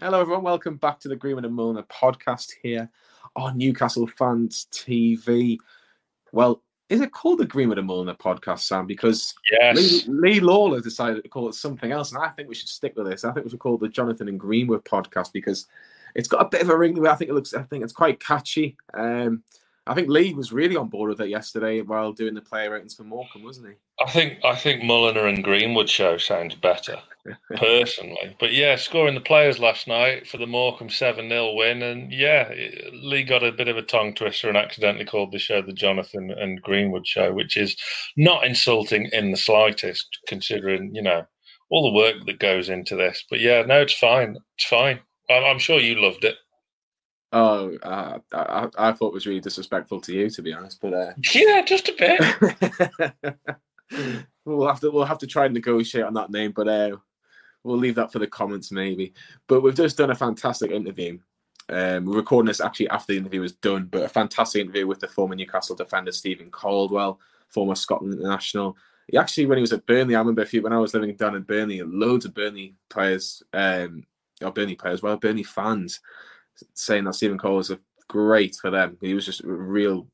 Hello, everyone. Welcome back to the Greenwood and Mulliner podcast here on Newcastle Fans TV. Well, is it called the Greenwood and Mulliner podcast, Sam? Because Yes. Lee, Lee Lawler decided to call it something else, and I think we should stick with this. I think we should call it the Jonathan and Greenwood podcast because it's got a bit of a ring. to it. I think it looks. I think it's quite catchy. Um, I think Lee was really on board with it yesterday while doing the player ratings for Morecambe, wasn't he? I think I think Mulliner and Greenwood show sounds better, personally. But yeah, scoring the players last night for the Morecambe 7 0 win. And yeah, Lee got a bit of a tongue twister and accidentally called the show the Jonathan and Greenwood show, which is not insulting in the slightest, considering, you know, all the work that goes into this. But yeah, no, it's fine. It's fine. I'm, I'm sure you loved it. Oh, uh, I, I thought it was really disrespectful to you, to be honest. But uh, Yeah, just a bit. we'll have to we'll have to try and negotiate on that name, but uh, we'll leave that for the comments maybe. But we've just done a fantastic interview. Um, we're recording this actually after the interview was done, but a fantastic interview with the former Newcastle defender Steven Caldwell, former Scotland international. He actually, when he was at Burnley, I remember a few when I was living down in Burnley, loads of Burnley players, um, or Burnley players, well, Burnley fans, saying that Steven Cole was great for them. He was just a real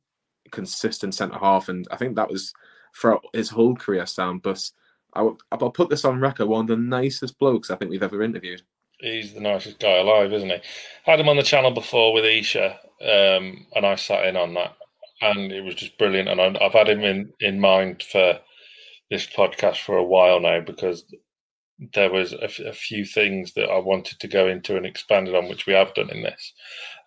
consistent centre half, and I think that was throughout his whole career, Sam. But I will, I'll put this on record: one of the nicest blokes I think we've ever interviewed. He's the nicest guy alive, isn't he? Had him on the channel before with Isha, um, and I sat in on that, and it was just brilliant. And I- I've had him in, in mind for this podcast for a while now because there was a, f- a few things that I wanted to go into and expanded on, which we have done in this.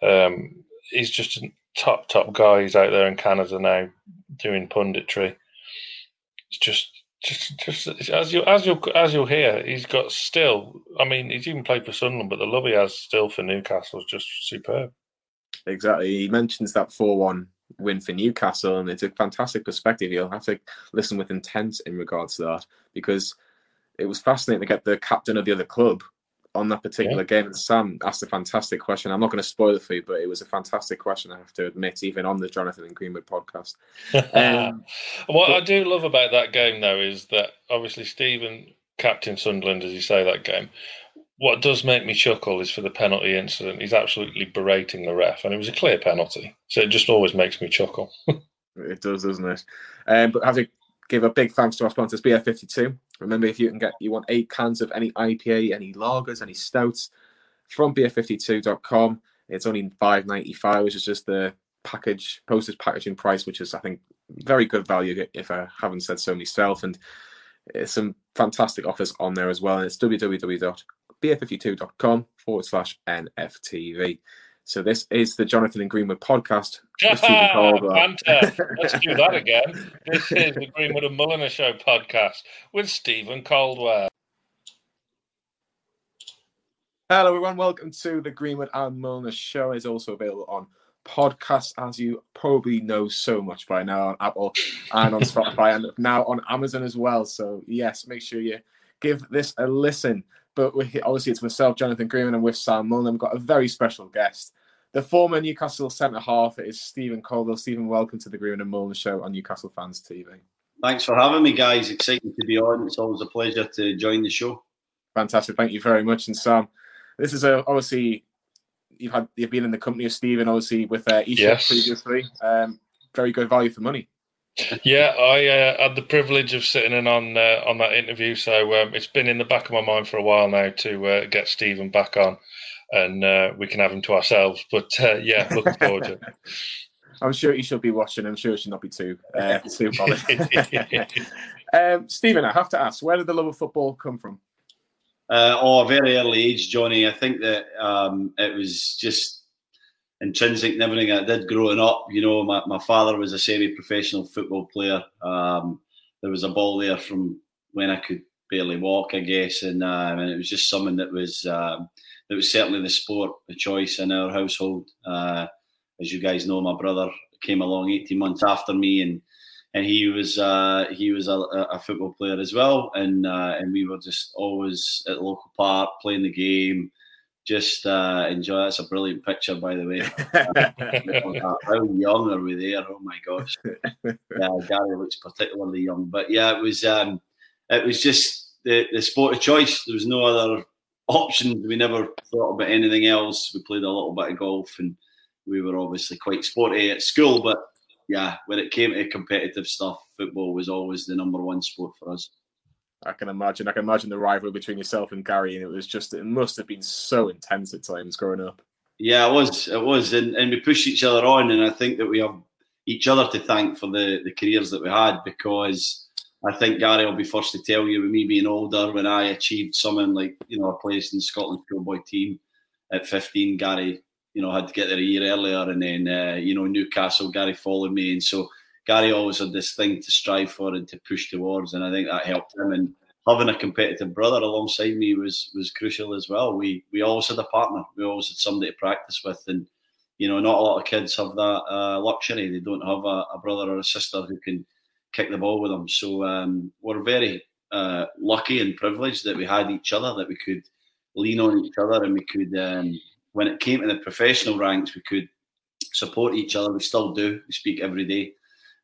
Um, he's just a top top guy. He's out there in Canada now doing punditry. It's just just just as you as you as you'll hear, he's got still. I mean, he's even played for Sunderland, but the love he has still for Newcastle is just superb. Exactly. He mentions that four-one win for Newcastle, and it's a fantastic perspective. You'll have to listen with intent in regards to that because it was fascinating to get the captain of the other club on that particular game. Sam asked a fantastic question. I'm not going to spoil it for you, but it was a fantastic question. I have to admit, even on the Jonathan and Greenwood podcast. Um, what I do love about that game, though, is that obviously Steven captain Sunderland, as you say, that game. What does make me chuckle is for the penalty incident. He's absolutely berating the ref, and it was a clear penalty. So it just always makes me chuckle. It does, doesn't it? Um, but I have to give a big thanks to our sponsors, Beer52. Remember, if you can get, you want eight cans of any IPA, any lagers, any stouts from Beer52.com. It's only five ninety five, which is just the package postage packaging price, which is I think very good value if I haven't said so myself. And some fantastic offers on there as well. And it's www.beer52.com forward slash NFTV. So this is the Jonathan and Greenwood podcast. Steven ah, Banter. Let's do that again. This is the Greenwood and Mulliner Show podcast with Steven Caldwell. Hello, everyone. Welcome to the Greenwood and Mulliner show. It's also available on podcasts, as you probably know so much by now on Apple and on Spotify and now on Amazon as well. So, yes, make sure you give this a listen. But obviously, it's myself, Jonathan Greenwood, and with Sam Mulliner. We've got a very special guest. The former Newcastle centre half is Steven Caldwell. Steven, welcome to the Greenwood and Mulliner show on Newcastle Fans TV. Thanks for having me, guys. Excited to be on. It's always a pleasure to join the show. Fantastic. Thank you very much. And Sam, this is a obviously you've had you've been in the company of Steven, obviously with uh, Isha Yes. previously. Um, very good value for money. Yeah, I uh, had the privilege of sitting in on uh, on that interview, so um, it's been in the back of my mind for a while now to uh, get Steven back on, and uh, we can have him to ourselves. But uh, yeah, looking forward to I'm sure he should be watching. I'm sure she'll not be too uh, too bothered. um, Steven, I have to ask, where did the love of football come from? Uh, oh, a very early age, Johnny. I think that um, it was just intrinsic and everything I did growing up. You know, my, my father was a semi-professional football player. Um, there was a ball there from when I could barely walk, I guess, and, uh, and it was just something that was um, that was certainly the sport of choice in our household. Uh, as you guys know, my brother came along 18 months after me, and and he was uh, he was a, a football player as well, and uh, and we were just always at the local park playing the game, just uh, enjoy. That's a brilliant picture, by the way. How young are we there? Oh my gosh! Yeah, Gary looks particularly young, but yeah, it was um, it was just the, the sport of choice. There was no other options. We never thought about anything else. We played a little bit of golf, and we were obviously quite sporty at school. But yeah, when it came to competitive stuff, football was always the number one sport for us. I can imagine. I can imagine the rivalry between yourself and Gary, and it was just it must have been so intense at times growing up. Yeah, it was. It was, and, and we pushed each other on, and I think that we have each other to thank for the the careers that we had because I think Gary will be first to tell you, with me being older, when I achieved something like you know a place in the Scotland schoolboy team at 15, Gary, you know, had to get there a year earlier, and then uh, you know Newcastle, Gary followed me, and so Gary always had this thing to strive for and to push towards, and I think that helped him. And having a competitive brother alongside me was was crucial as well. We we always had a partner, we always had somebody to practice with, and you know, not a lot of kids have that uh, luxury. They don't have a, a brother or a sister who can kick the ball with them. So um, we're very uh, lucky and privileged that we had each other, that we could lean on each other, and we could, um, when it came to the professional ranks, we could support each other. We still do. We speak every day.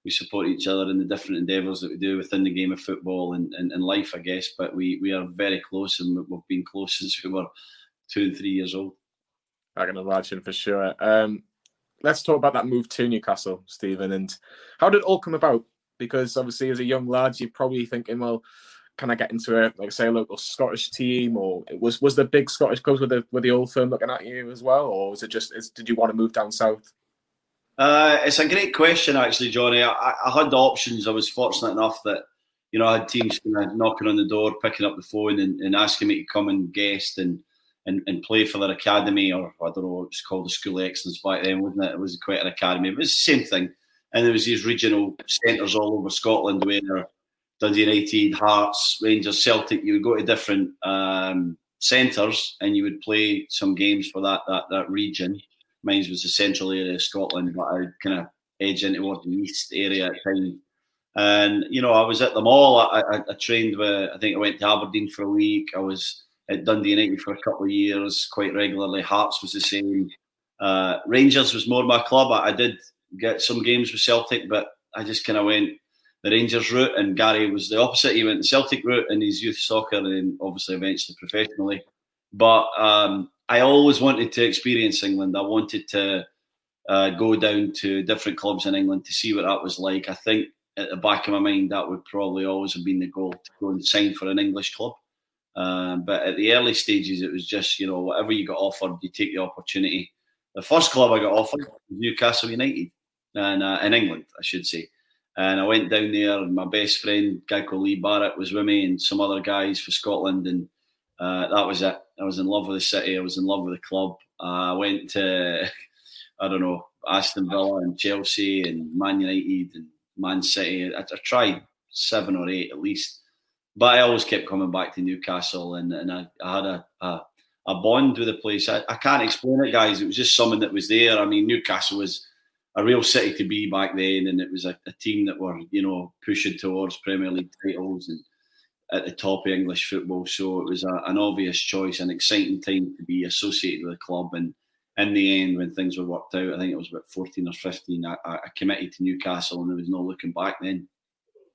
We support each other in the different endeavours that we do within the game of football and, and, and, life, I guess. But we, we are very close, and we've been close since we were two and three years old. I can imagine for sure. Um, let's talk about that move to Newcastle, Steven, and how did it all come about? Because obviously as a young lad you're probably thinking well can I get into a like say a local Scottish team or was was the big Scottish clubs with the with the old firm looking at you as well or was it just is, did you want to move down south? Uh, it's a great question actually, Johnny. I, I, had the options. I was fortunate enough that you know I had teams kind of knocking on the door, picking up the phone, and, and asking me to come and guest and, and and play for their academy or I don't know it was called the School of Excellence back then, wasn't it? It was quite an academy. It was the same thing and there was these regional centres all over Scotland where Dundee United, Hearts, Rangers, Celtic, you would go to different um, centres and you would play some games for that that that region. Mine was the central area of Scotland, but I kind of edge into what the east area at. And you know, I was at them all. I, I, I, trained with. I think I went to Aberdeen for a week. I was at Dundee United for a couple of years, quite regularly. Hearts was the same. Uh, Rangers was more my club. I, I did get some games with Celtic, but I just kind of went the Rangers route, and Gary was the opposite. He went the Celtic route in his youth soccer, and obviously eventually professionally. But um, I always wanted to experience England. I wanted to uh, go down to different clubs in England to see what that was like. I think at the back of my mind that would probably always have been the goal to go and sign for an English club. Um, but at the early stages, it was just you know whatever you got offered, you take the opportunity. The first club I got offered was Newcastle United and uh, in England, I should say. And I went down there, and my best friend, guy called Lee Barrett, was with me, and some other guys for Scotland, and uh, that was it. I was in love with the city. I was in love with the club. Uh, I went to, I don't know, Aston Villa and Chelsea and Man United and Man City. I, I tried seven or eight at least, but I always kept coming back to Newcastle, and, and I, I had a, a, a bond with the place. I, I can't explain it, guys. It was just something that was there. I mean, Newcastle was a real city to be back then, and it was a, a, team that were you know pushing towards Premier League titles and at the top of English football. So it was a, an obvious choice, an exciting time to be associated with the club. And in the end, when things were worked out, I think it was about fourteen or fifteen. I, I committed to Newcastle, and there was no looking back then.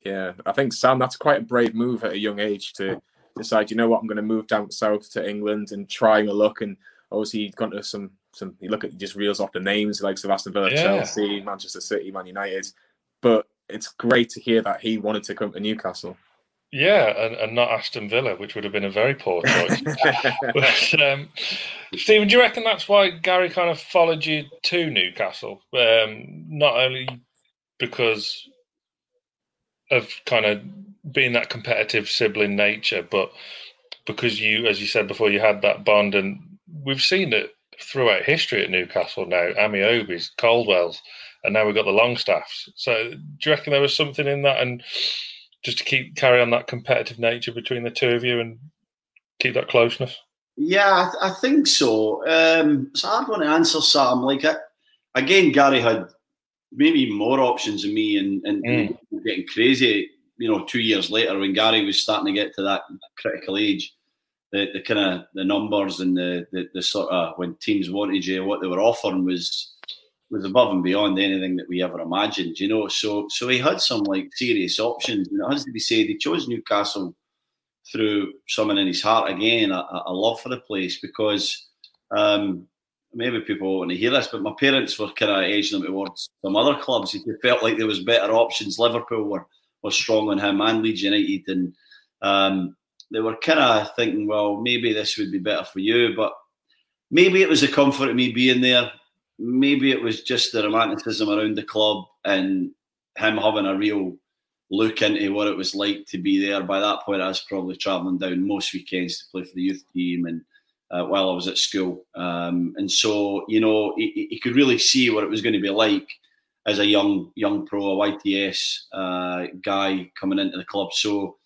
Yeah, I think Sam, that's quite a brave move at a young age to decide. You know what, I'm going to move down south to England and try a look. And obviously, he'd gone to some some you look at he just reels off the names like Aston Villa, yeah. Chelsea, Manchester City, Man United. But it's great to hear that he wanted to come to Newcastle. Yeah, and, and not Aston Villa, which would have been a very poor choice. but, um, Steven, do you reckon that's why Gary kind of followed you to Newcastle? Um, not only because of kind of being that competitive sibling nature, but because you, as you said before, you had that bond, and we've seen it throughout history at Newcastle now. Ameobi's, Caldwell's, and now we've got the Longstaffs. So do you reckon there was something in that, and just to keep carry on that competitive nature between the two of you and keep that closeness? Yeah, I, th- I think so. Um, it's a hard one to answer, Sam. Like I, again, Gary had maybe more options than me, and, and mm. getting crazy. You know, two years later, when Gary was starting to get to that critical age, the, the kind of the numbers and the, the, the sort of when teams wanted you, what they were offering was was above and beyond anything that we ever imagined, you know. So so he had some like serious options. And it has to be said, he chose Newcastle through someone in his heart again a, a love for the place because um, maybe people want to hear this, but my parents were kind of edging him towards some other clubs. He felt like there was better options. Liverpool were were strong on him and Leeds United, and um, they were kind of thinking, well, maybe this would be better for you, but maybe it was the comfort of me being there. Maybe it was just the romanticism around the club and him having a real look into what it was like to be there. By that point, I was probably travelling down most weekends to play for the youth team and uh, while I was at school. Um, and so, you know, he, he, could really see what it was going to be like as a young young pro, a YTS uh, guy coming into the club. So,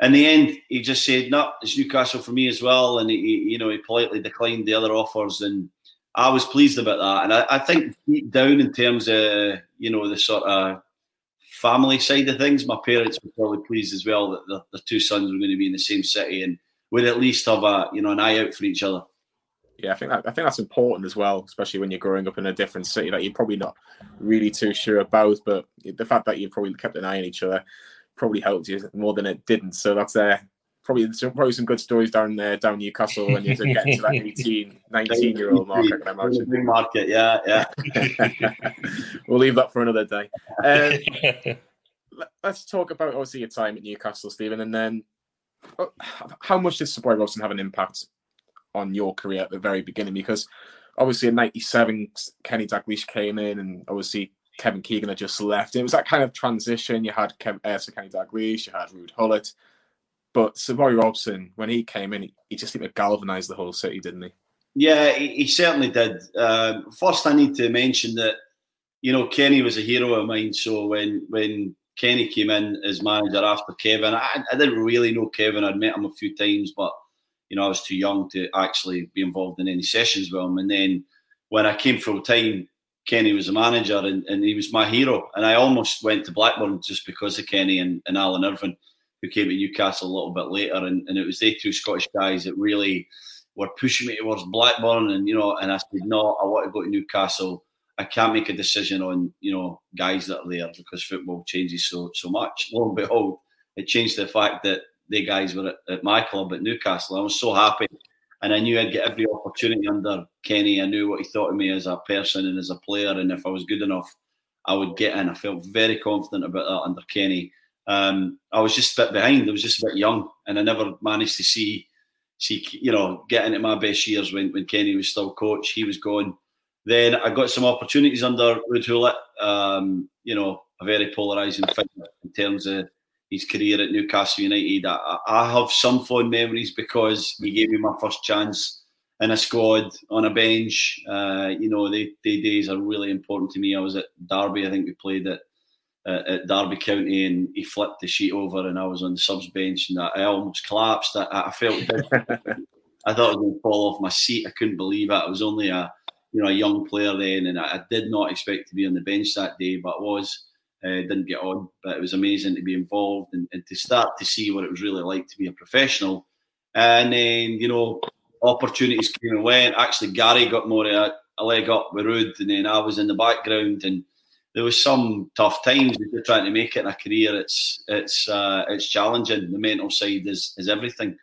in the end, he just said, "No, it's Newcastle for me as well," and he, you know, he politely declined the other offers, and I was pleased about that. And I, I think deep down, in terms of you know the sort of family side of things, my parents were probably pleased as well that the, the two sons were going to be in the same city and would at least have a you know an eye out for each other. Yeah, I think that, I think that's important as well, especially when you're growing up in a different city that you're probably not really too sure about. But the fact that you probably kept an eye on each other probably helped you more than it didn't. So that's uh, probably some, probably some good stories down there, down Newcastle when you're getting to that 18, 19 year old mark. I can imagine. Market, yeah, yeah. we'll leave that for another day. Um, let's talk about obviously your time at Newcastle, Steven, and then uh, how much did Sir Bobby Robson have an impact on your career at the very beginning? Because obviously in '97, Kenny Dalglish came in, and obviously Kevin Keegan had just left. It was that kind of transition. You had Kev, uh, Sir Kenny Dalglish, you had Ruud Gullit, but Bobby Robson, when he came in, he, he just seemed to galvanise the whole city, didn't he? Yeah, he, he certainly did. Um, first, I need to mention that you know Kenny was a hero of mine. So when when Kenny came in as manager after Kevin. I, I, didn't really know Kevin. I'd met him a few times, but you know I was too young to actually be involved in any sessions with him. And then when I came full time, Kenny was a manager, and, and he was my hero. And I almost went to Blackburn just because of Kenny and, and Alan Irvine, who came to Newcastle a little bit later. And, and it was they two Scottish guys that really were pushing me towards Blackburn. And you know, and I said, no, I want to go to Newcastle I can't make a decision on you know guys that are there because football changes so so much. Lo and behold, it changed the fact that the guys were at, at, my club at Newcastle. I was so happy, and I knew I'd get every opportunity under Kenny. I knew what he thought of me as a person and as a player, and if I was good enough, I would get in. I felt very confident about that under Kenny. Um, I was just a bit behind. I was just a bit young, and I never managed to see see you know get into my best years when when Kenny was still coach. He was gone then I got some opportunities under Ruud Gullit. Um, you know, a very polarising figure in terms of his career at Newcastle United. I, I, have some fond memories because he gave me my first chance in a squad on a bench. Uh, you know, the, the days are really important to me. I was at Derby. I think we played at uh, at Derby County, and he flipped the sheet over, and I was on the subs bench, and I, I almost collapsed. I, I felt I thought I was going to fall off my seat. I couldn't believe it. I was only a you know a young player then, and I, I did not expect to be on the bench that day, but was. Uh, didn't get on, but it was amazing to be involved and, and, to start to see what it was really like to be a professional. And then you know opportunities came and went. Actually, Gary got more a, a leg up with Ruud, and then I was in the background and there was some tough times if you're trying to make it in a career. It's it's uh, it's challenging. The mental side is is everything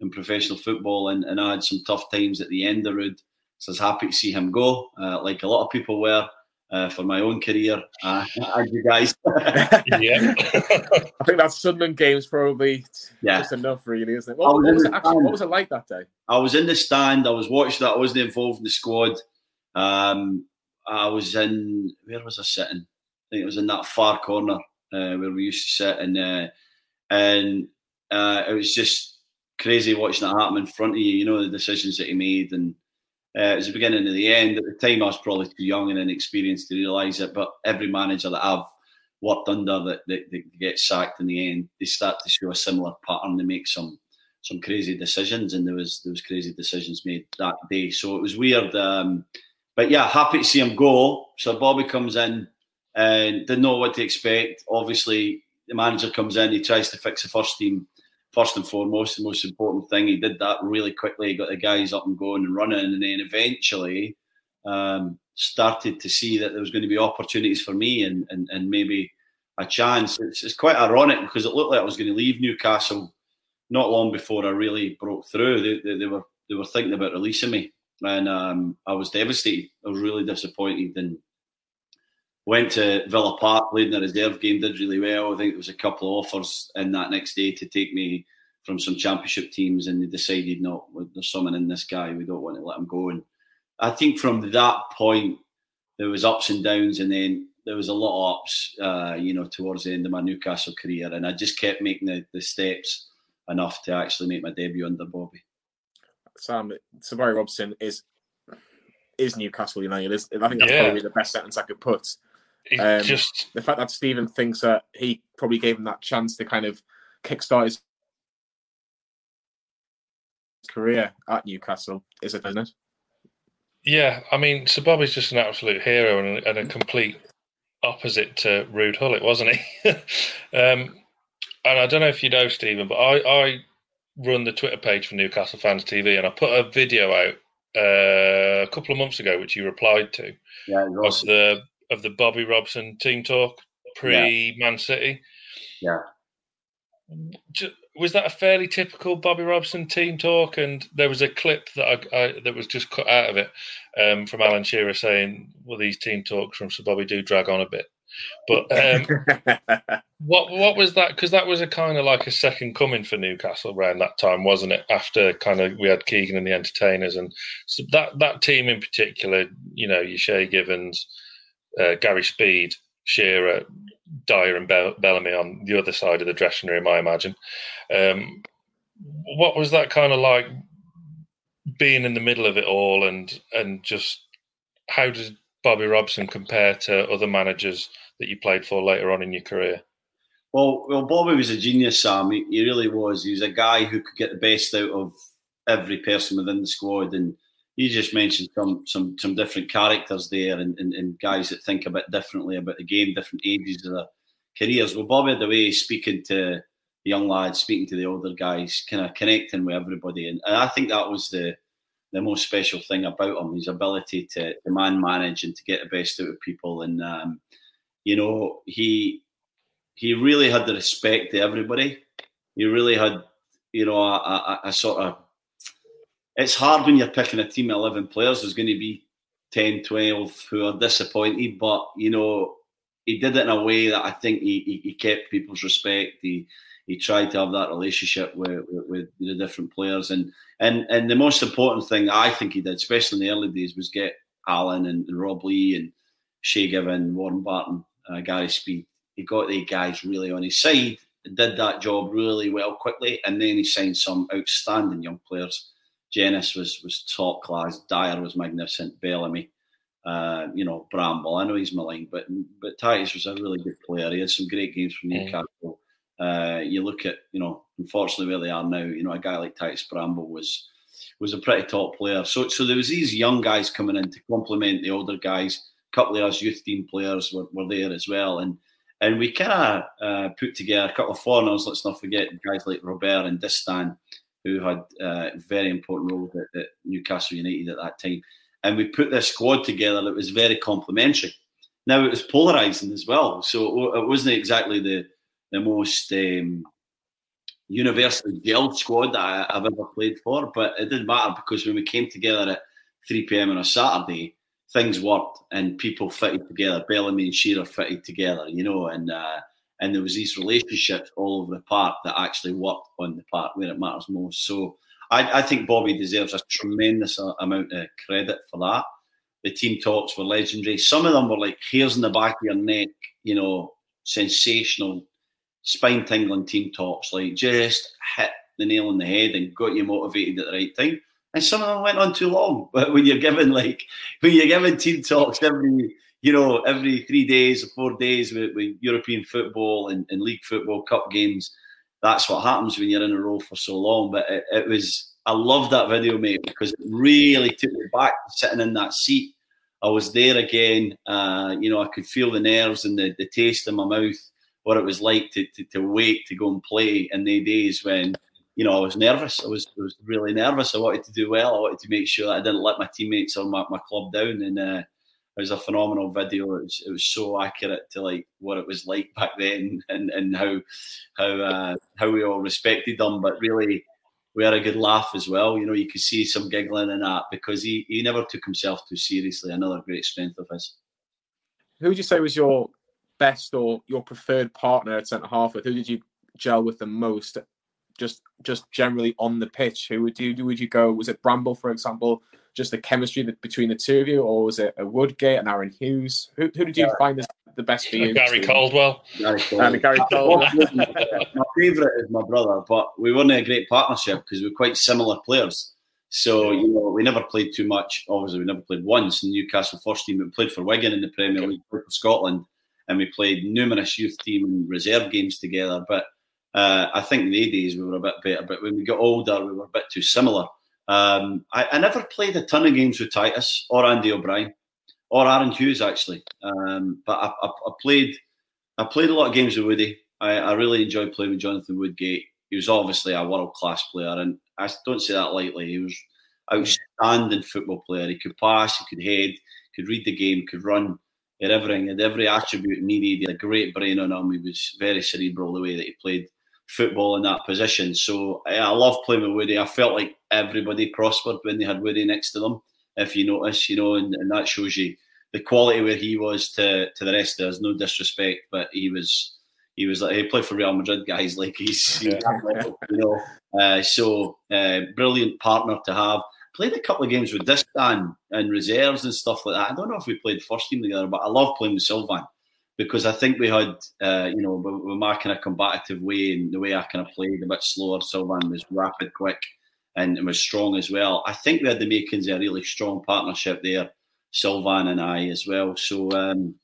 in professional football, and, and I had some tough times at the end of Ruud. So I was happy to see him go, uh, like a lot of people were. Uh, for my own career, uh, and you guys. yeah, I think that Sunderland game's probably yeah. just enough, really, isn't it? What, was, what was it actually, what was it like that day? I was in the stand. I was watching that. I wasn't involved in the squad. Um, I was in where was I sitting? I think it was in that far corner uh, where we used to sit, and uh, and uh, it was just crazy watching that happen in front of you. You know the decisions that he made, and uh, it was the beginning of the end. At the time, I was probably too young and inexperienced to realise it. But every manager that I've worked under that, that, that gets sacked in the end, they start to show a similar pattern. They make some some crazy decisions, and there was there was crazy decisions made that day. So it was weird. Um, but yeah, happy to see him go. So Bobby comes in and didn't know what to expect. Obviously, the manager comes in, he tries to fix the first team first and foremost, the most important thing. He did that really quickly. He got the guys up and going and running, and then eventually um, started to see that there was going to be opportunities for me and and, and maybe a chance. It's, it's quite ironic because it looked like I was going to leave Newcastle not long before I really broke through, they, they, they were they were thinking about releasing me, and um, I was devastated. I was really disappointed, and went to Villa Park, played in a reserve game, did really well. I think there was a couple of offers in that next day to take me from some championship teams, and they decided, not. there's someone in this guy, we don't want to let him go. And I think from that point, there was ups and downs, and then there was a lot of ups, uh, you know, towards the end of my Newcastle career, and I just kept making the, the steps enough to actually make my debut under Bobby. Sam, Sir Bobby Robson is is Newcastle United. I think that's yeah. probably the best sentence I could put. Um, just the fact that Steven thinks that he probably gave him that chance to kind of kickstart his career at Newcastle is it, isn't it? Yeah, I mean, Sir Bobby's just an absolute hero and a, and a complete opposite to Ruud Gullit, wasn't he? um, and I don't know if you know Steven, but I, I run the Twitter page for Newcastle Fans TV, and I put a video out uh, a couple of months ago, which you replied to, yeah, it of the of the Bobby Robson team talk pre Man City. Yeah. Was that a fairly typical Bobby Robson team talk? And there was a clip that I, I that was just cut out of it um, from Alan Shearer saying, "Well, these team talks from Sir Bobby do drag on a bit." But um, what what was that? Because that was a kind of like a second coming for Newcastle around that time, wasn't it? After kind of we had Keegan and the Entertainers, and so that that team in particular, you know, your Shay Givens, uh, Gary Speed, Shearer, Dyer, and Bellamy on the other side of the dressing room, I imagine. Um, what was that kind of like being in the middle of it all, and and just how does Bobby Robson compare to other managers that you played for later on in your career? Well, well, Bobby was a genius, Sam. He, he really was. He was a guy who could get the best out of every person within the squad, and you just mentioned some some some different characters there and, and, and, guys that think a bit differently about the game, different ages of their careers. Well, Bobby the way speaking to the young lads, speaking to the older guys, kind of connecting with everybody, and, and I think that was the the most special thing about him, his ability to, to man manage and to get the best out of people. And um, you know, he he really had the respect to everybody. He really had, you know, a, a, a sort of it's hard when you're picking a team of 11 players. There's going to be 10, 12 who are disappointed, but, you know, he did it in a way that I think he, he, he kept people's respect. He he tried to have that relationship with, with, with, the different players. And, and and the most important thing I think he did, especially in the early days, was get Alan and, and Rob Lee and Shay Given, Warren Barton, uh, Gary Speed. He got the guys really on his side, did that job really well quickly, and then he signed some outstanding young players Jenas was was top class. Dyer was magnificent. Bellamy, uh, you know, Bramble. I know he's maligned, but but Titus was a really good player. He had some great games for Newcastle. Uh, you look at you know, unfortunately where they are now. You know, a guy like Titus Bramble was was a pretty top player. So so there was these young guys coming in to complement the older guys. A couple of us youth team players were, were there as well, and and we kind of uh, put together a couple of foreigners. Let's not forget guys like Robert and Distin who had uh, very important roles at, at, Newcastle United at that time. And we put this squad together that was very complementary. Now it was polarising as well, so it wasn't exactly the the most um, universally gelled squad that I, have ever played for. But it didn't matter because when we came together at 3 p.m. on a Saturday, things worked and people fitted together. Bellamy and Shearer fitted together, you know, and uh, and there was these relationships all over the park that actually worked on the park where it matters most. So I, I think Bobby deserves a tremendous amount of credit for that. The team talks were legendary. Some of them were like hairs in the back of your neck, you know, sensational, spine tingling team talks, like just hit the nail on the head and got you motivated at the right time. And some of them went on too long. But when you're given like when you're given team talks every you know, every three days or four days with, with European football and, and, league football cup games. That's what happens when you're in a role for so long. But it, it was, I love that video, mate, because it really took me back sitting in that seat. I was there again. Uh, you know, I could feel the nerves and the, the taste in my mouth, what it was like to, to, to wait to go and play in the days when, you know, I was nervous. I was, I was really nervous. I wanted to do well. I wanted to make sure that I didn't let my teammates or my, my club down. And, uh, it was a phenomenal video. It was, it was so accurate to like what it was like back then and, and how how uh, how we all respected them. But really, we had a good laugh as well. You know, you could see some giggling in that because he, he never took himself too seriously. Another great strength of his. Who would you say was your best or your preferred partner at centre half with? Who did you gel with the most? Just just generally on the pitch, who would you would you go? Was it Bramble, for example? Just the chemistry between the two of you, or was it a Woodgate and Aaron Hughes? Who, who did you yeah. find the, the best for you? Gary Caldwell. Gary Caldwell. And Gary Caldwell. my favourite is my brother, but we weren't a great partnership because we we're quite similar players. So you know, we never played too much. Obviously, we never played once in Newcastle first team. We played for Wigan in the Premier League, played for Scotland, and we played numerous youth team and reserve games together. But uh, I think in the days we were a bit better, but when we got older, we were a bit too similar. Um, I, I, never played a ton of games with Titus or Andy O'Brien or Aaron Hughes actually, um, but I, I, I, played I played a lot of games with Woody. I, really enjoyed playing with Jonathan Woodgate. He was obviously a world class player, and I don't say that lightly. He was outstanding football player. He could pass, he could head, could read the game, could run, everything, had every attribute needed. He had a great brain on him. He was very cerebral the way that he played football in that position. So I love playing with Woody. I felt like everybody prospered when they had Woody next to them. If you notice, you know, and, and that shows you the quality where he was to to the rest of us. No disrespect, but he was he was like he played for Real Madrid guys. Like he's, he's you know. Uh, so uh, brilliant partner to have. Played a couple of games with Distin and reserves and stuff like that. I don't know if we played first team together, but I love playing with Sylvain because I think we had, uh, you know, with my kind of combative way and the way I kind of played a bit slower. Sylvain was rapid, quick, and, and was strong as well. I think we had the makings of a really strong partnership there, Sylvain and I as well. So, um,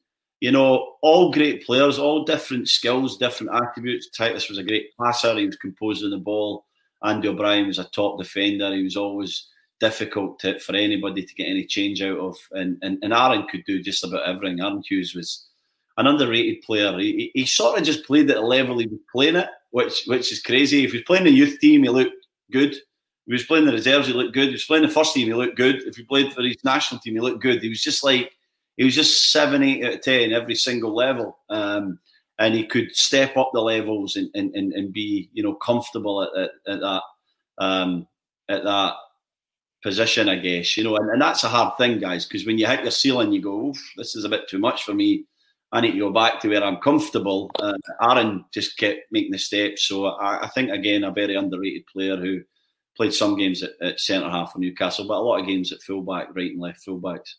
you know, all great players, all different skills, different attributes. Titus was a great passer. He was composing the ball. Andy O'Brien was a top defender. He was always difficult to, for anybody to get any change out of. And, and, and Aaron could do just about everything. Aaron Hughes was an underrated player. He, he, sort of just played at the level he was playing at, which which is crazy. If he was playing the youth team, he looked good. If he was playing the reserves, he looked good. If he was playing the first team, he looked good. If he played for his national team, he looked good. He was just like he was just seven, eight out of ten every single level. Um, and he could step up the levels and, and, and, and be, you know, comfortable at, at, at that um, at that position, I guess. You know, and, and that's a hard thing, guys, because when you hit your ceiling, you go, this is a bit too much for me I need to go back to where I'm comfortable. Uh, Aaron just kept making the steps. So I, I, think, again, a very underrated player who played some games at, at centre half for Newcastle, but a lot of games at fullback, right and left fullbacks.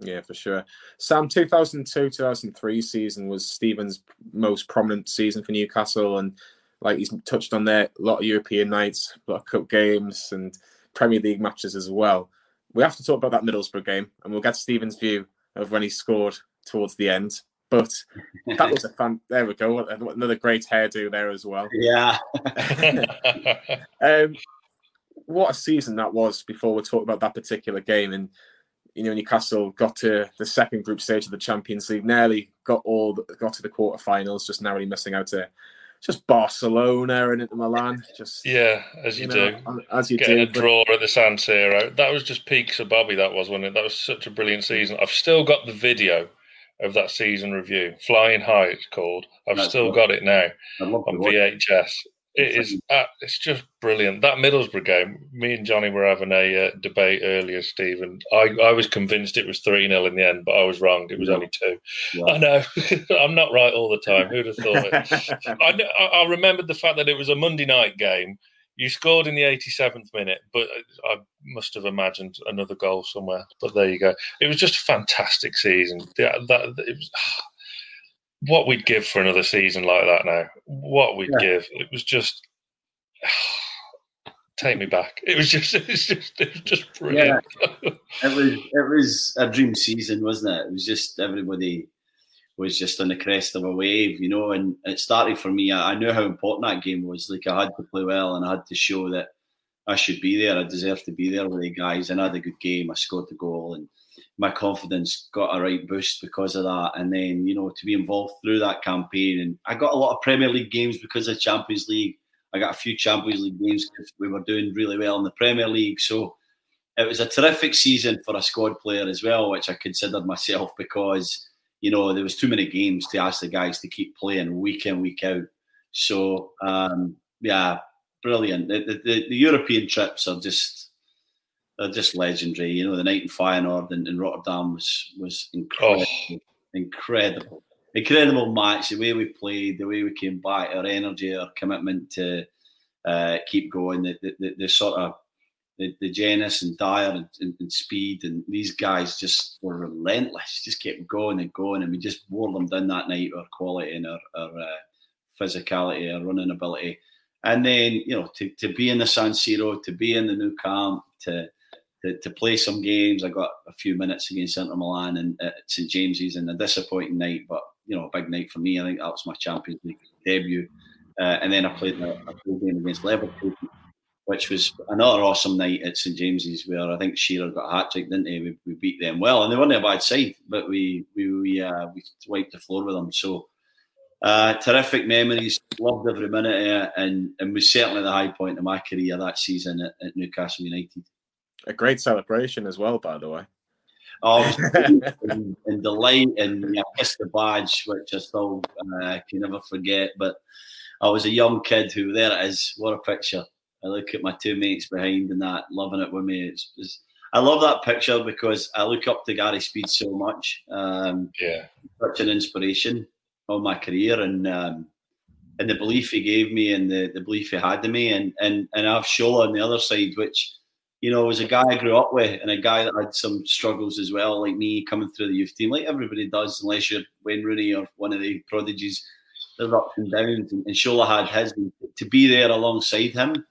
Yeah, for sure. Sam, 2002 2003 season was Steven's most prominent season for Newcastle. And like he's touched on there, a lot of European nights, a lot of cup games, and Premier League matches as well. We have to talk about that Middlesbrough game, and we'll get Steven's view of when he scored towards the end. But that was a fun. There we go. Another great hairdo there as well. Yeah. um, what a season that was. Before we talk about that particular game, and you know, Newcastle got to the second group stage of the Champions League, nearly got all got to the quarterfinals, just narrowly missing out to just Barcelona and Inter Milan. Just yeah, as you, you know, do, as you getting do, a draw at the San Siro. That was just peaks of Bobby. That was when that was such a brilliant season. I've still got the video of that season review. Flying High, it's called. I've That's still got it now on VHS. It is. Uh, it's just brilliant. That Middlesbrough game. Me and Johnny were having a uh, debate earlier, Steven. I, I was convinced it was three 0 in the end, but I was wrong. It was yeah. only two. Yeah. I know. I'm not right all the time. Who'd have thought it? I, I remembered the fact that it was a Monday night game you scored in the 87th minute, but uh, I must have imagined another goal somewhere. But there you go. It was just a fantastic season. That, that it was what we'd give for another season like that. Now, what we'd yeah. give. It was just take me back. It was just, it was just, it was just brilliant. Yeah. it was, it was a dream season, wasn't it? It was just everybody was just on the crest of a wave, you know. And it started for me. I, knew how important that game was. Like I had to play well, and I had to show that I should be there. I deserve to be there with the guys. And I had a good game. I scored the goal, and my confidence got a right boost because of that. And then you know to be involved through that campaign, and I got a lot of Premier League games because of Champions League. I got a few Champions League games because we were doing really well in the Premier League. So it was a terrific season for a squad player as well, which I considered myself because you know there was too many games to ask the guys to keep playing week in week out. So um, yeah, brilliant. The, the, the, European trips are just they're just legendary. You know, the night in Feyenoord in, in Rotterdam was was incredible, oh. incredible, incredible match. The way we played, the way we came back, our energy, our commitment to uh, keep going, the, the, the, sort of the, the and Dyer and, and, and, Speed and these guys just were relentless, just kept going and going, and we just wore them down that night. Our quality and our, our uh, physicality, our running ability, and then you know to, to be in the San Siro, to be in the Nou Camp, to, to to play some games. I got a few minutes against Inter Milan and at St James's, and a disappointing night, but you know a big night for me. I think that was my Champions League debut, uh, and then I played a, a game against Liverpool which was another awesome night at St James's, where I think Shearer got a hat trick, didn't he? We, we, beat them well, and they weren't a bad side, but we we we, uh, we wiped the floor with them. So uh, terrific memories, loved every minute of it, and and was certainly the high point of my career that season at, at Newcastle United. A great celebration as well, by the way. Oh, and, and delight, and yeah, kissed the badge, which I still uh, can never forget. But I was a young kid who there it is. What a picture! I look at my two mates behind and that, loving it with me. It's, it's, I love that picture because I look up to Gary Speed so much. Um, yeah, such an inspiration of my career and um, and the belief he gave me and the, the belief he had in me and and and I've Shola on the other side, which you know was a guy I grew up with and a guy that had some struggles as well, like me coming through the youth team, like everybody does, unless you're Wayne Rooney or one of the prodigies. There's ups and downs, and, and Shola had his. To be there alongside him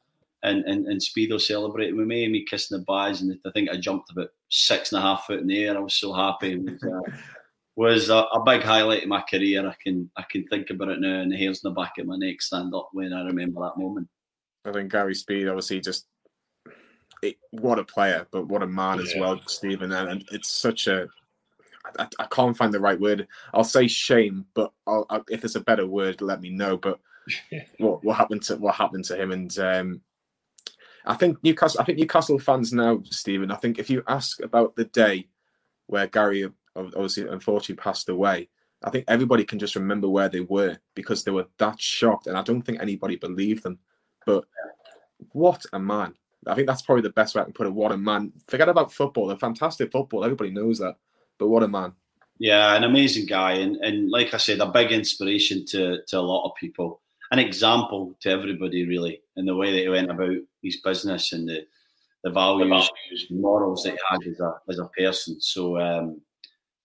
and, and, and Speedo celebrating with me and me kissing the badge. And I think I jumped about six and a half foot in the air. I was so happy. It was, uh, was a, a, big highlight of my career. I can I can think about it now and the hairs in the back of my neck stand up when I remember that moment. I think Gary Speed obviously just it, what a player, but what a man yeah. as well, Steven. And it's such a I, I, can't find the right word. I'll say shame, but I'll, I'll, if there's a better word, let me know. But what what happened to what happened to him? And um, I think Newcastle. I think Newcastle fans now, Steven. I think if you ask about the day where Gary obviously unfortunately passed away, I think everybody can just remember where they were because they were that shocked, and I don't think anybody believed them. But what a man! I think that's probably the best way I can put it. What a man! Forget about football; a fantastic football. Everybody knows that, but what a man! Yeah, an amazing guy, and and like I said, a big inspiration to to a lot of people an example to everybody really in the way that he went about his business and the the values, the morals that he had as a as a person. So um,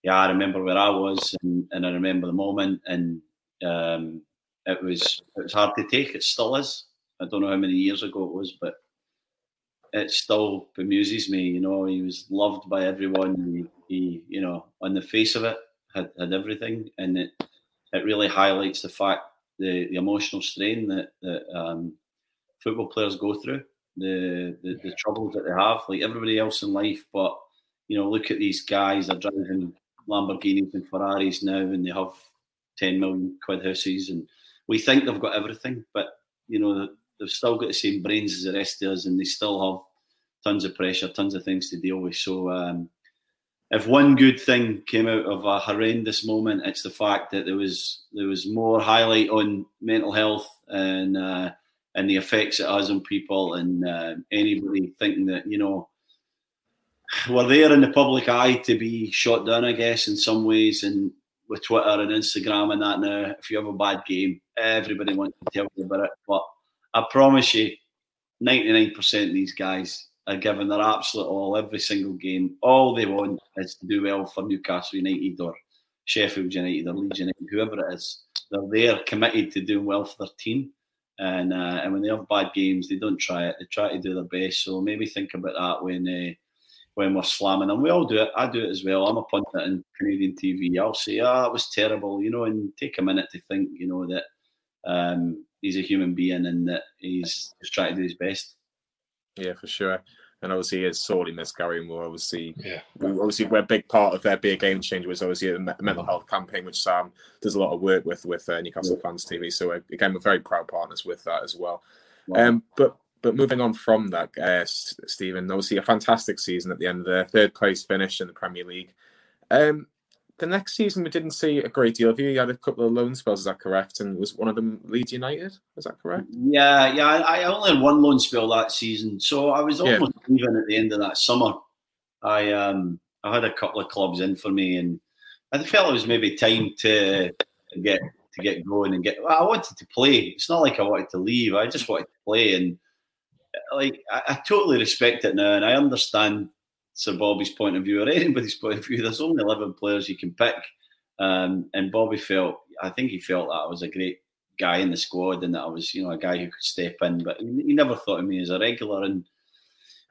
yeah, I remember where I was and, and I remember the moment and um, it was it was hard to take. It still is. I don't know how many years ago it was, but it still bemuses me. You know, he was loved by everyone. He, he you know, on the face of it, had, had everything, and it it really highlights the fact the, the emotional strain that, that um, football players go through, the, the, the troubles that they have, like everybody else in life. But you know, look at these guys; they're driving Lamborghinis and Ferraris now, and they have ten million quid houses, and we think they've got everything, but you know, they've still got the same brains as the rest of us, and they still have tons of pressure, tons of things to deal with. So um, if one good thing came out of a horrendous moment, it's the fact that there was there was more highlight on mental health and uh, and the effects it has on people, and uh, anybody thinking that you know we're there in the public eye to be shot down, I guess, in some ways, and with Twitter and Instagram and that now, if you have a bad game, everybody wants to tell you about it. But I promise you, 99% of these guys are giving their absolute all every single game. All they want is to do well for Newcastle United or Sheffield United or Leeds United, whoever it is. They're there committed to doing well for their team. And uh, and when they have bad games, they don't try it. They try to do their best. So maybe think about that when uh, when we're slamming them. We all do it. I do it as well. I'm a pundit in Canadian TV. I'll say, "Ah, oh, it was terrible," you know, and take a minute to think, you know, that um, he's a human being and that he's just trying to do his best. Yeah, for sure. And obviously, it's sorely missed Gary Moore. Obviously, yeah. obviously, we're a big part of their Be a Game Changer was obviously a mental health campaign, which Sam does a lot of work with with uh, Newcastle yeah. Fans TV. So uh, again, we're very proud partners with that as well. Wow. Um, but but moving on from that, uh, Steven, obviously a fantastic season at the end of the third place finish in the Premier League. Um, the next season we didn't see a great deal of you. You had a couple of loan spells, is that correct? And was one of them Leeds United? Is that correct? Yeah, yeah. I only had one loan spell that season, so I was almost yeah. even at the end of that summer. I um I had a couple of clubs in for me, and I felt it was maybe time to, to get to get going and get. Well, I wanted to play. It's not like I wanted to leave. I just wanted to play, and like I, I totally respect it now, and I understand Sir Bobby's point of view or anybody's point of view. There's only 11 players you can pick. Um, and Bobby felt, I think he felt that I was a great guy in the squad and that I was, you know, a guy who could step in. But he, never thought of me as a regular. And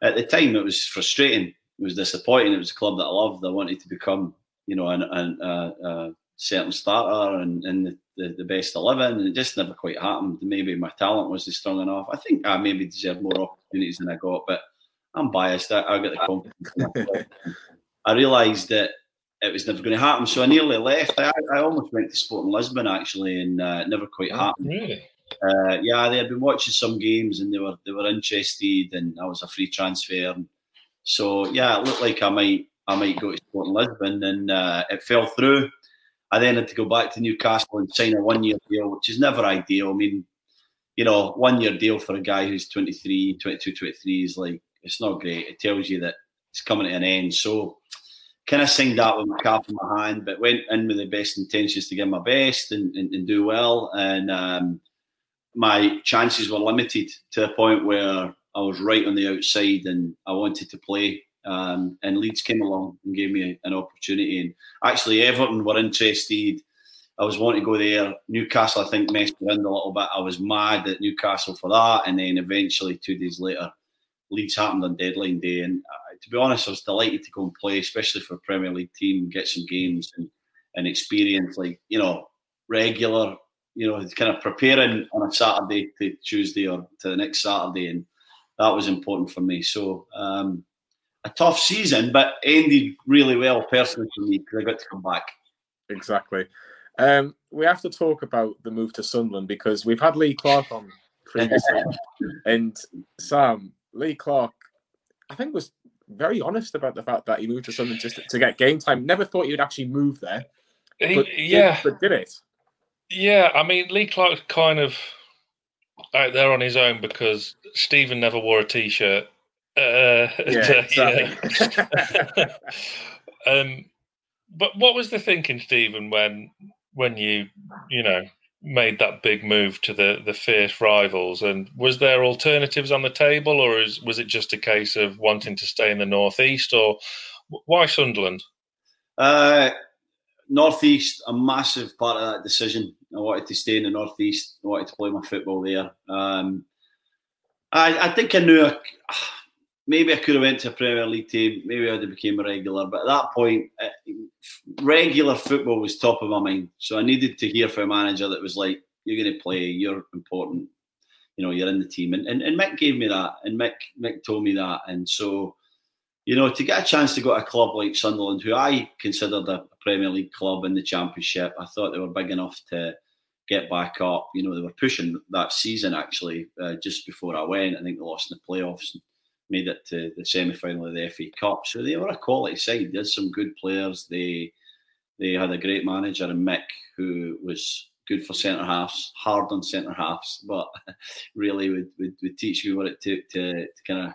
at the time, it was frustrating. It was disappointing. It was a club that I loved. I wanted to become, you know, an, an, a, a certain starter and, and the, the, the, best 11. And it just never quite happened. Maybe my talent wasn't strong enough. I think I maybe deserved more opportunities than I got. But I'm biased. I, I get the confidence. I realised that it was never going to happen, so I nearly left. I, I almost went to Sporting Lisbon actually, and uh, it never quite oh, happened. Really? Uh, yeah, they had been watching some games and they were they were interested, and I was a free transfer. So yeah, it looked like I might I might go to Sporting Lisbon, and uh, it fell through. I then had to go back to Newcastle and sign a one year deal, which is never ideal. I mean, you know, one year deal for a guy who's 23, 22, 23 is like it's not great. It tells you that it's coming to an end. So kind of sing that with my cap in my hand, but went in with the best intentions to give my best and, and, and do well. And um, my chances were limited to a point where I was right on the outside and I wanted to play. Um, and Leeds came along and gave me an opportunity. And actually, Everton were interested. I was wanting to go there. Newcastle, I think, messed around a little bit. I was mad at Newcastle for that. And then eventually, two days later, Leeds happened on deadline day, and uh, to be honest, I was delighted to go and play, especially for a Premier League team, get some games and, and experience like you know regular, you know, kind of preparing on a Saturday to Tuesday or to the next Saturday, and that was important for me. So um, a tough season, but ended really well personally for me because I got to come back. Exactly. Um, we have to talk about the move to Sunderland because we've had Lee Clark on previously, and Sam, Lee Clark, I think, was very honest about the fact that he moved to Sunderland just to, get game time. Never thought he would actually move there. He, yeah, did, but did it? Yeah, I mean, Lee Clark's kind of out there on his own because Steven never wore a t-shirt. Uh, yeah, yeah. um, but what was the thinking, Steven, when when you you know made that big move to the the fierce rivals. And was there alternatives on the table, or is, was it just a case of wanting to stay in the northeast, or why Sunderland? Uh, northeast, a massive part of that decision. I wanted to stay in the northeast. I wanted to play my football there. Um, I, I think I knew. Maybe I could have went to a Premier League team. Maybe I would have became a regular. But at that point, uh, regular football was top of my mind. So I needed to hear from a manager that was like, "You're going to play. You're important. You know, you're in the team." And, and and Mick gave me that, and Mick Mick told me that, and so. You know, to get a chance to go to a club like Sunderland, who I considered a Premier League club in the Championship, I thought they were big enough to get back up. You know, they were pushing that season actually uh, just before I went. I think they lost in the playoffs made it to the semi final of the FA Cup. So they were a quality side. They had some good players. They they had a great manager in Mick who was good for centre halves, hard on centre halves, but really would, would, would teach me what it took to, to kind of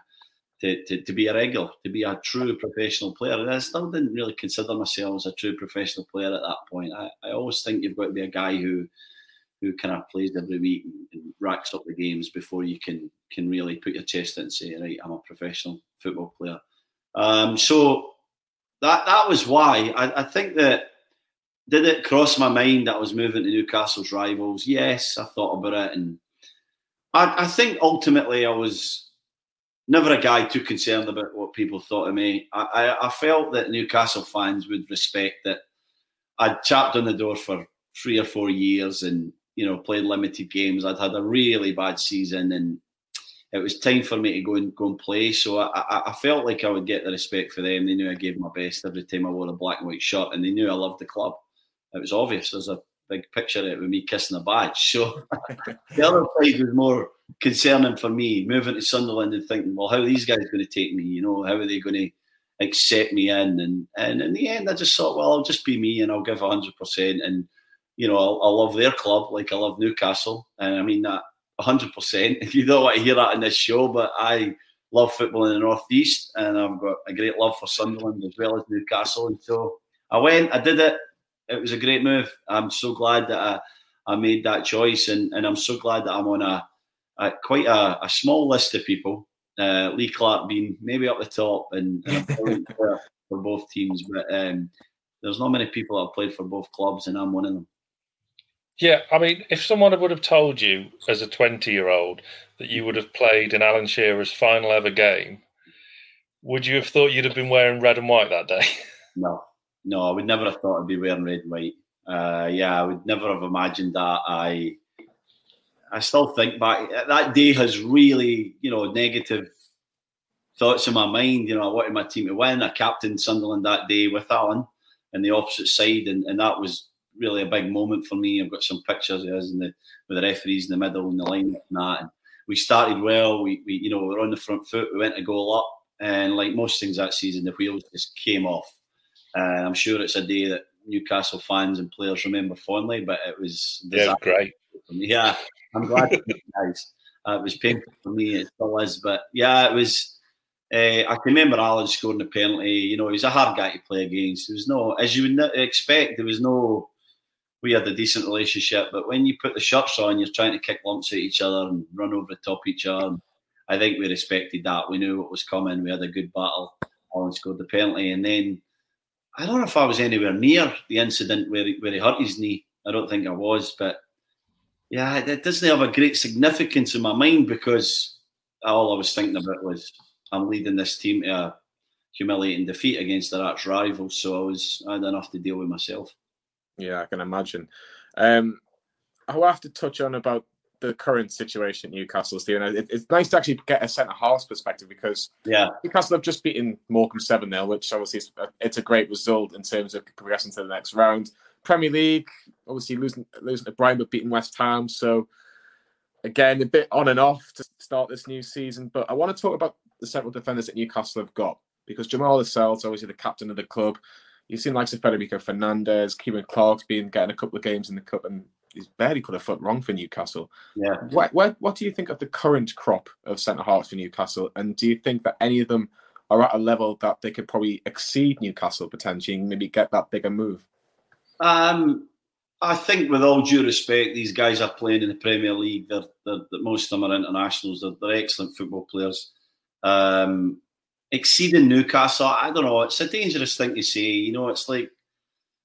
to, to, to, be a regular, to be a true professional player. And I still didn't really consider myself as a true professional player at that point. I, I always think you've got to be a guy who who kind of plays every week and, racks up the games before you can can really put your chest out and say, right, I'm a professional football player. Um, so that that was why I, I, think that did it cross my mind that I was moving to Newcastle's rivals. Yes, I thought about it, and I, I think ultimately I was never a guy too concerned about what people thought of me. I, I, I felt that Newcastle fans would respect that I'd chapped on the door for three or four years and you know, played limited games. I'd had a really bad season, and it was time for me to go and go and play. So I, I, I, felt like I would get the respect for them. They knew I gave my best every time I wore a black and white shirt, and they knew I loved the club. It was obvious. There's a big picture of it with me kissing a badge. So the other side was more concerning for me moving to Sunderland and thinking, well, how are these guys going to take me? You know, how are they going to accept me in? And and in the end, I just thought, well, I'll just be me and I'll give hundred percent. And you know, I, I love their club like I love Newcastle, and I mean that hundred percent. If you don't want to hear that in this show, but I love football in the northeast, and I've got a great love for Sunderland as well as Newcastle. And so I went, I did it. It was a great move. I'm so glad that I, I made that choice, and, and I'm so glad that I'm on a, a quite a, a, small list of people. Uh, Lee Clark being maybe up the top, and, and for, for both teams. But um, there's not many people that have played for both clubs, and I'm one of them. Yeah, I mean, if someone would have told you as a 20 year old that you would have played in Alan Shearer's final ever game, would you have thought you'd have been wearing red and white that day? No, no, I would never have thought I'd be wearing red and white. Uh, yeah, I would never have imagined that. I, I still think back. That day has really, you know, negative thoughts in my mind. You know, I wanted my team to win. I captained Sunderland that day with Alan in the opposite side, and, and that was really a big moment for me. I've got some pictures of us in the, with the referees in the middle and the line and that. And we started well. We, we, you know, we were on the front foot. We went to goal up, and like most things that season, the wheels just came off. And I'm sure it's a day that Newcastle fans and players remember fondly, but it was yeah, great. Yeah, I'm glad guys. Uh, it was painful for me. It still is, but yeah, it was. Uh, I can remember Alan scoring a penalty. You know, he's a hard guy to play against. There was no, as you would expect, there was no we had a decent relationship. But when you put the shirts on, you're trying to kick lumps at each other and run over the top each other. And I think we respected that. We knew what was coming. We had a good battle. Alan scored the penalty, and then I don't know if I was anywhere near the incident where he, where he hurt his knee. I don't think I was, but yeah, it doesn't have a great significance in my mind because all I was thinking about was I'm leading this team to a humiliating defeat against their arch rival. So I was I had enough to deal with myself. Yeah, I can imagine. Um, I will have to touch on about the current situation at Newcastle, Steven. It, it's nice to actually get a centre half perspective because yeah, Newcastle have just beaten Morecambe 7 0, which obviously is a, it's a great result in terms of progressing to the next round. Premier League, obviously losing losing to Brighton but beating West Ham. So, again, a bit on and off to start this new season. But I want to talk about the central defenders that Newcastle have got because Jamal Lascelles, obviously the captain of the club, You've seen likes of Federico Fernandez, Ciaran Clark's been getting a couple of games in the cup, and he's barely put a foot wrong for Newcastle. Yeah. What, what, what do you think of the current crop of centre halves for Newcastle, and do you think that any of them are at a level that they could probably exceed Newcastle potentially, and maybe get that bigger move? Um, I think, with all due respect, these guys are playing in the Premier League. They're, they're, most of them are internationals. They're, they're excellent football players. Um, exceeding Newcastle, I don't know. It's a dangerous thing to say. You know, it's like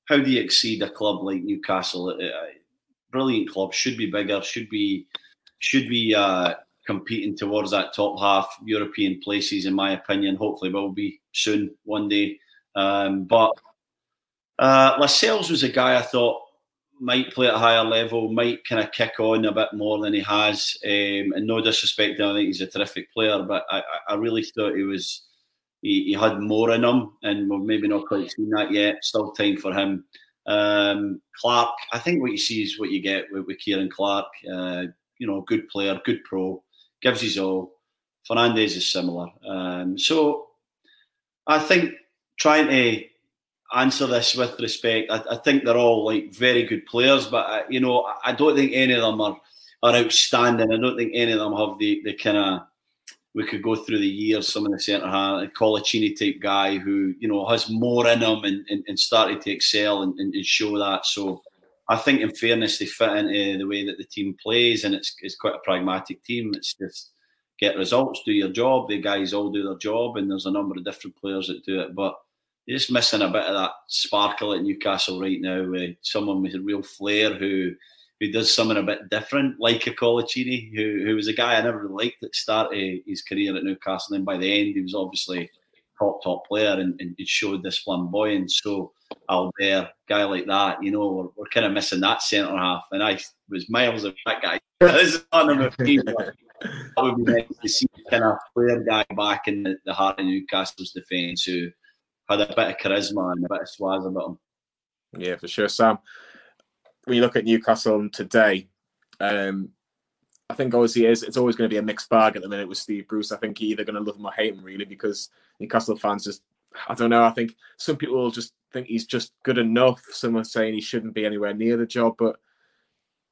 how do you exceed a club like Newcastle? A brilliant club should be bigger, should be should be uh, competing towards that top half European places, in my opinion. Hopefully, will be soon one day. Um, but uh, Lascelles was a guy I thought might play at a higher level, might kind of kick on a bit more than he has. Um, and no disrespect, I think he's a terrific player, but I, I really thought he was he, he, had more in him, and we've maybe not quite seen that yet. Still time for him. Um, Clark, I think what you see is what you get with, with Ciaran Clark. Uh, you know, good player, good pro, gives his all. Fernandez is similar. Um, so I think trying to answer this with respect, I, I, think they're all like very good players, but I, uh, you know, I don't think any of them are are outstanding. I don't think any of them have the the kind of we could go through the years, some of the centre half, a Coloccini type guy who, you know, has more in him and, and, and started to excel and, and, show that. So I think, in fairness, they fit into the way that the team plays, and it's, it's quite a pragmatic team. It's just get results, do your job. The guys all do their job, and there's a number of different players that do it. But you're just missing a bit of that sparkle at Newcastle right now with someone with a real flair who who does something a bit different, like a Coloccini, who, who was a guy I never liked at the start of his career at Newcastle. And by the end, he was obviously top, top player and, and showed this flamboyance. So Albert, guy like that, you know, we're, we're kind of missing that centre half. And I was miles of that guy. That would be nice to see kind of player guy back in the, the heart of Newcastle's defence who had a bit of charisma and a bit of swaz about him. Yeah, for sure, Sam when you look at Newcastle today, um, I think obviously it's, it's always going to be a mixed bag at the minute with Steve Bruce. I think you're either going to love him or hate him really because Newcastle fans just I don't know. I think some people will just think he's just good enough. Someone saying he shouldn't be anywhere near the job, but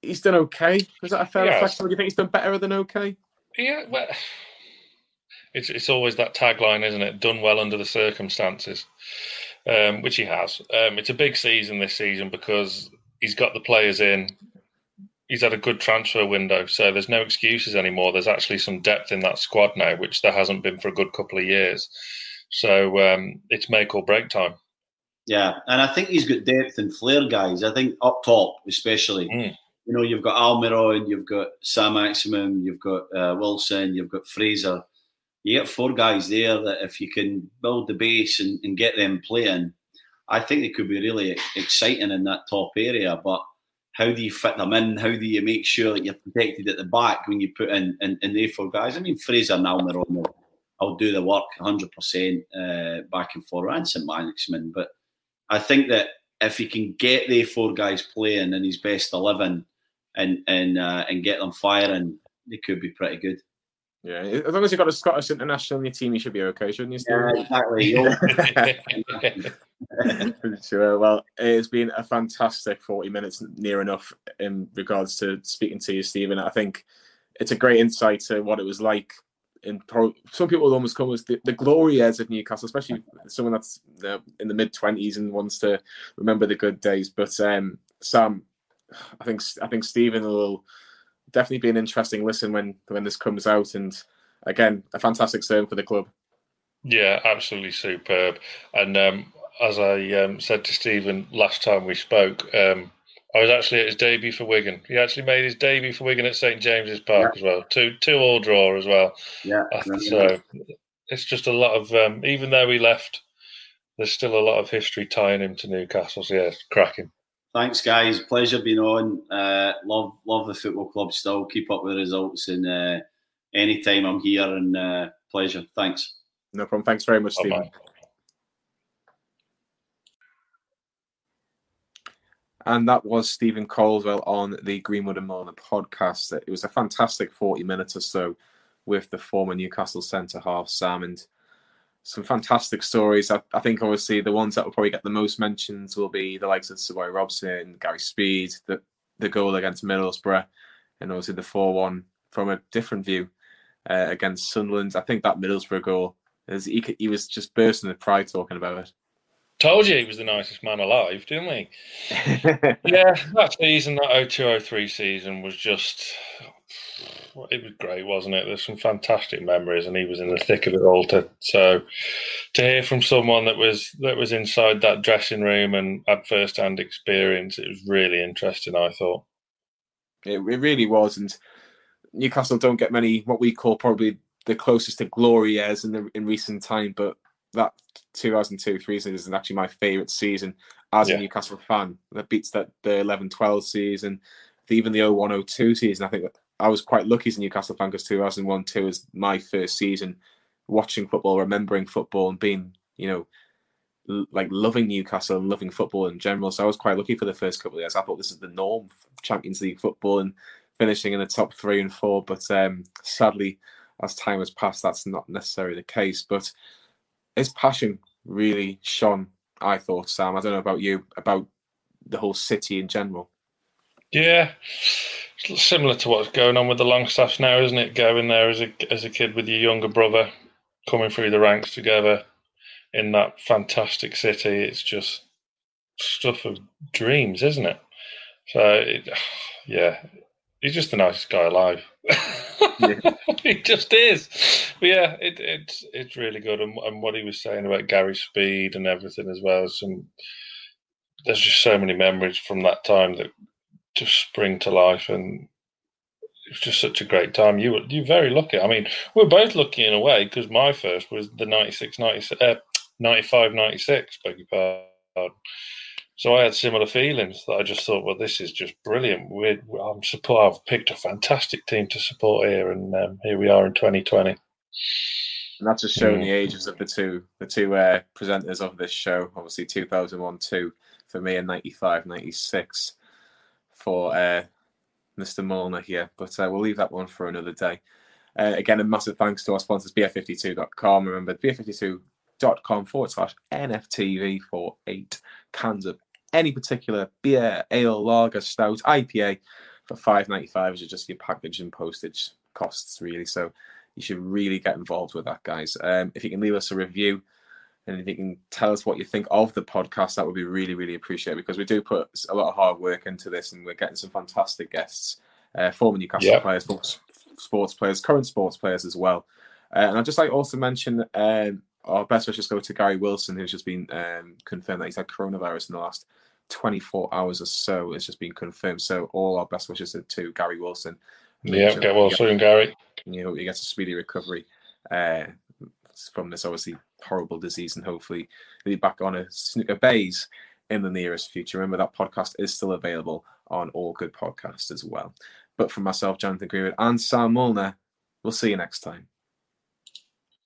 he's done okay. Is that a fair yes. reflection? Do you think he's done better than okay? Yeah, well, it's it's always that tagline, isn't it? Done well under the circumstances, um, which he has. Um, it's a big season this season because he's got the players in. He's had a good transfer window, so there's no excuses anymore. There's actually some depth in that squad now, which there hasn't been for a good couple of years. So um, it's make or break time. Yeah, and I think he's got depth and flair, guys. I think up top, especially. Mm. You know, you've got Almiron, you've got Saint-Maximin, you've got uh, Wilson, you've got Fraser. You get four guys there that if you can build the base and, and get them playing, I think it could be really exciting in that top area. But how do you fit them in? How do you make sure that you're protected at the back when you put in in, in the four guys? I mean, Fraser and Almiron I'll do the work 100% uh, back and forth and Saint-Maximin. But I think that if he can get the four guys playing in his best 11 and and uh, and get them firing, they could be pretty good. Yeah, as long as you've got a Scottish international in your team, you should be okay, shouldn't you? Steve? Yeah, exactly. sure. Well, it's been a fantastic 40 minutes, near enough, in regards to speaking to you, Steven. I think it's a great insight to what it was like in pro, some people almost come as the, the glory years of Newcastle, especially someone that's uh, in the mid twenties and wants to remember the good days. But um, Sam, I think I think Steven will definitely be an interesting listen when when this comes out, and again, a fantastic sermon for the club. Yeah, absolutely superb. And um, as I um, said to Steven last time we spoke, um, I was actually at his debut for Wigan. He actually made his debut for Wigan at St James's Park yeah. as well. Two two all draw as well. Yeah. So it's just a lot of um, even though he left, there's still a lot of history tying him to Newcastle. So yeah, cracking. Thanks, guys. Pleasure being on. Uh, love love the football club still. Keep up with the results and uh, anytime I'm here and uh, pleasure. Thanks. No problem. Thanks very much, Steven. And that was Steven Caldwell on the Greenwood and Mulliner podcast. It was a fantastic 40 minutes or so with the former Newcastle centre half, Sam, and some fantastic stories. I, I, think obviously the ones that will probably get the most mentions will be the likes of Bobby Robson, Gary Speed, the, the goal against Middlesbrough, and obviously the 4 1 from a different view uh, against Sunderland. I think that Middlesbrough goal, is, he, he was just bursting with pride talking about it. Told you he was the nicest man alive, didn't we? yeah, that season, that 0203 season was just. It was great, wasn't it? There's some fantastic memories, and he was in the thick of it all. To, so, to hear from someone that was that was inside that dressing room and had first-hand experience, it was really interesting. I thought it, it really was, and Newcastle don't get many what we call probably the closest to glory years in the in recent time, but that 2002 3 season is actually my favourite season as yeah. a Newcastle fan. That beats that the 11 12 season, even the 01 02 season. I think I was quite lucky as a Newcastle fan because 2001 2 is my first season watching football, remembering football, and being, you know, l- like loving Newcastle and loving football in general. So I was quite lucky for the first couple of years. I thought this is the norm, Champions League football and finishing in the top three and four. But um, sadly, as time has passed, that's not necessarily the case. But his passion really shone. I thought, Sam. I don't know about you, about the whole city in general. Yeah, it's similar to what's going on with the Longstaffs now, isn't it? Going there as a as a kid with your younger brother, coming through the ranks together in that fantastic city. It's just stuff of dreams, isn't it? So, it, yeah, he's just the nicest guy alive. he just is. But yeah, it, it's it's really good, and, and what he was saying about Gary Speed and everything as well. Some there's just so many memories from that time that just spring to life, and it was just such a great time. You were you very lucky. I mean, we are both lucky in a way because my first was the 96, 96 uh, 95, 96, beg your pardon. So I had similar feelings that I just thought, well, this is just brilliant. We're, I'm support. I've picked a fantastic team to support here, and um, here we are in 2020. And that's just showing mm. the ages of the two, the two uh, presenters of this show. Obviously, 2001, two for me, and 95, 96 for uh, Mr. Mulliner here, but uh, we'll leave that one for another day. Uh, again, a massive thanks to our sponsors, beer52.com. Remember, beer52.com forward slash NFTV for eight cans of any particular beer, ale, lager, stout, IPA for five ninety five, which is just your package and postage costs, really. So you should really get involved with that, guys. Um, if you can leave us a review and if you can tell us what you think of the podcast, that would be really, really appreciated because we do put a lot of hard work into this and we're getting some fantastic guests, uh, former Newcastle yep. players, former sports players, current sports players as well. Uh, and I'd just like also mention um, our best wishes go to Gary Wilson, who's just been um, confirmed that he's had coronavirus in the last 24 hours or so. It's just been confirmed. So all our best wishes to Gary Wilson. Yeah, get well soon, Gary. You know, he gets a speedy recovery uh, from this obviously horrible disease, and hopefully be back on a snooker baize in the nearest future. Remember that podcast is still available on all good podcasts as well. But for myself, Jonathan Greenwood, and Sam Mulliner, we'll see you next time.